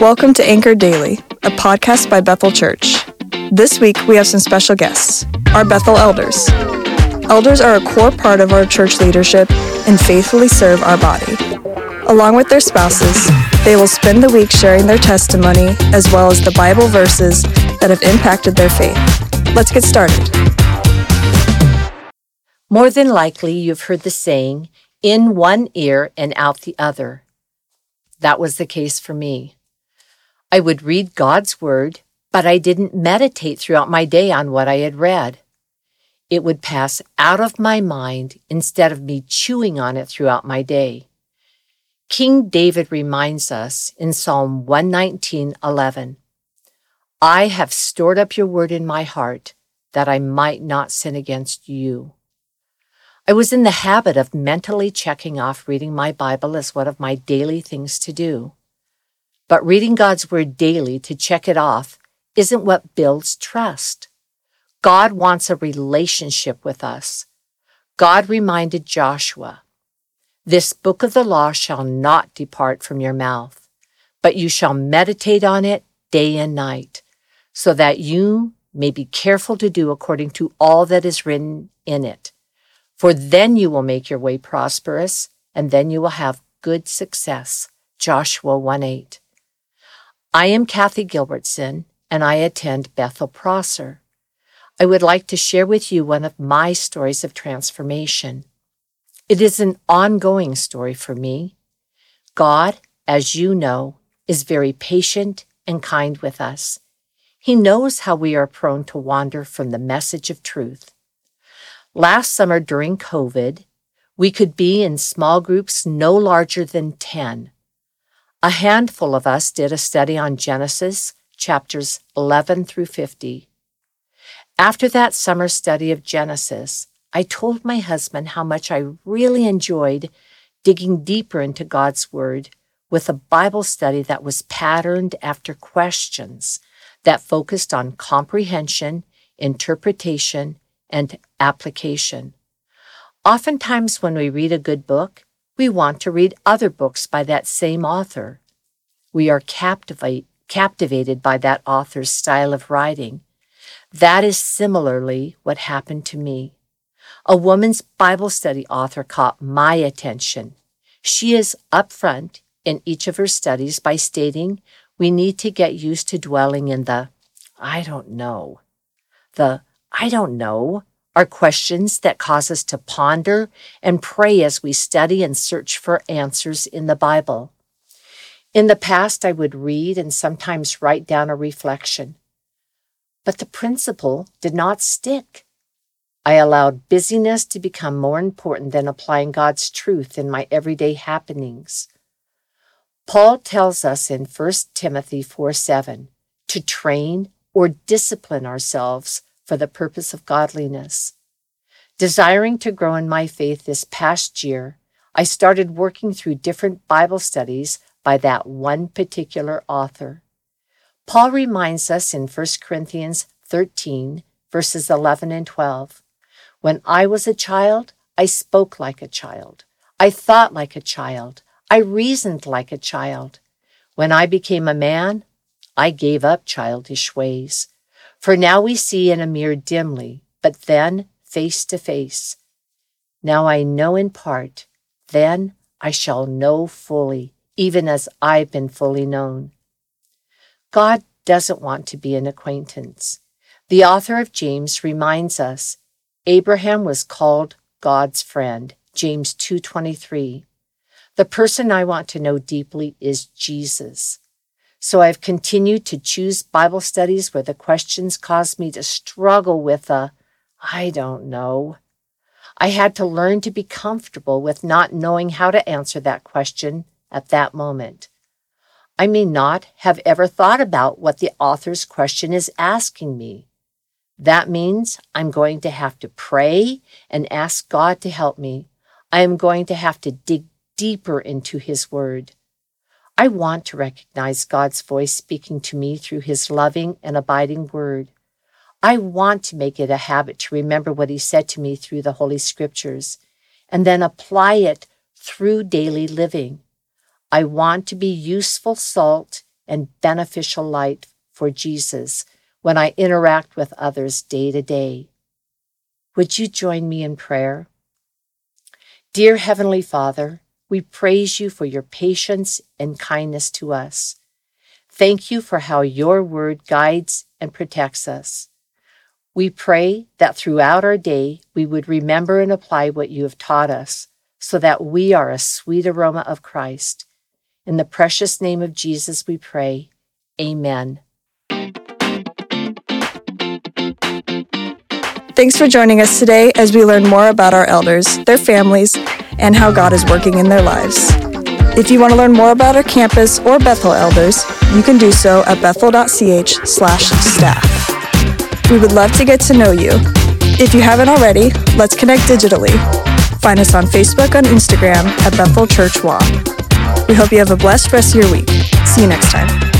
Welcome to Anchor Daily, a podcast by Bethel Church. This week we have some special guests, our Bethel elders. Elders are a core part of our church leadership and faithfully serve our body. Along with their spouses, they will spend the week sharing their testimony as well as the Bible verses that have impacted their faith. Let's get started. More than likely, you've heard the saying, in one ear and out the other. That was the case for me. I would read God's Word, but I didn't meditate throughout my day on what I had read. It would pass out of my mind instead of me chewing on it throughout my day. King David reminds us in Psalm 119:11, I have stored up your word in my heart that I might not sin against you. I was in the habit of mentally checking off reading my Bible as one of my daily things to do. But reading God's Word daily to check it off isn't what builds trust. God wants a relationship with us. God reminded Joshua, This book of the law shall not depart from your mouth, but you shall meditate on it day and night, so that you may be careful to do according to all that is written in it. For then you will make your way prosperous, and then you will have good success. Joshua 1 8. I am Kathy Gilbertson, and I attend Bethel Prosser. I would like to share with you one of my stories of transformation. It is an ongoing story for me. God, as you know, is very patient and kind with us. He knows how we are prone to wander from the message of truth. Last summer during COVID, we could be in small groups no larger than 10 a handful of us did a study on Genesis chapters 11 through 50. After that summer study of Genesis, I told my husband how much I really enjoyed digging deeper into God's Word with a Bible study that was patterned after questions that focused on comprehension, interpretation, and application. Oftentimes, when we read a good book, we want to read other books by that same author. We are captivate, captivated by that author's style of writing. That is similarly what happened to me. A woman's Bible study author caught my attention. She is upfront in each of her studies by stating we need to get used to dwelling in the I don't know. The I don't know are questions that cause us to ponder and pray as we study and search for answers in the Bible. In the past, I would read and sometimes write down a reflection. But the principle did not stick. I allowed busyness to become more important than applying God's truth in my everyday happenings. Paul tells us in 1 Timothy 4 7 to train or discipline ourselves for the purpose of godliness. Desiring to grow in my faith this past year, I started working through different Bible studies by that one particular author. Paul reminds us in 1 Corinthians 13, verses 11 and 12 When I was a child, I spoke like a child. I thought like a child. I reasoned like a child. When I became a man, I gave up childish ways. For now we see in a mirror dimly, but then face to face. Now I know in part, then I shall know fully, even as I've been fully known. God doesn't want to be an acquaintance. The author of James reminds us Abraham was called God's friend, James 2:23. The person I want to know deeply is Jesus. So I've continued to choose Bible studies where the questions cause me to struggle with a, I don't know. I had to learn to be comfortable with not knowing how to answer that question at that moment. I may not have ever thought about what the author's question is asking me. That means I'm going to have to pray and ask God to help me. I am going to have to dig deeper into His Word. I want to recognize God's voice speaking to me through His loving and abiding word. I want to make it a habit to remember what He said to me through the Holy Scriptures and then apply it through daily living. I want to be useful salt and beneficial light for Jesus when I interact with others day to day. Would you join me in prayer? Dear Heavenly Father, we praise you for your patience and kindness to us. Thank you for how your word guides and protects us. We pray that throughout our day we would remember and apply what you have taught us so that we are a sweet aroma of Christ. In the precious name of Jesus we pray. Amen. Thanks for joining us today as we learn more about our elders, their families, and how God is working in their lives. If you want to learn more about our campus or Bethel elders, you can do so at bethel.ch slash staff. We would love to get to know you. If you haven't already, let's connect digitally. Find us on Facebook and Instagram at Bethel Church WA. We hope you have a blessed rest of your week. See you next time.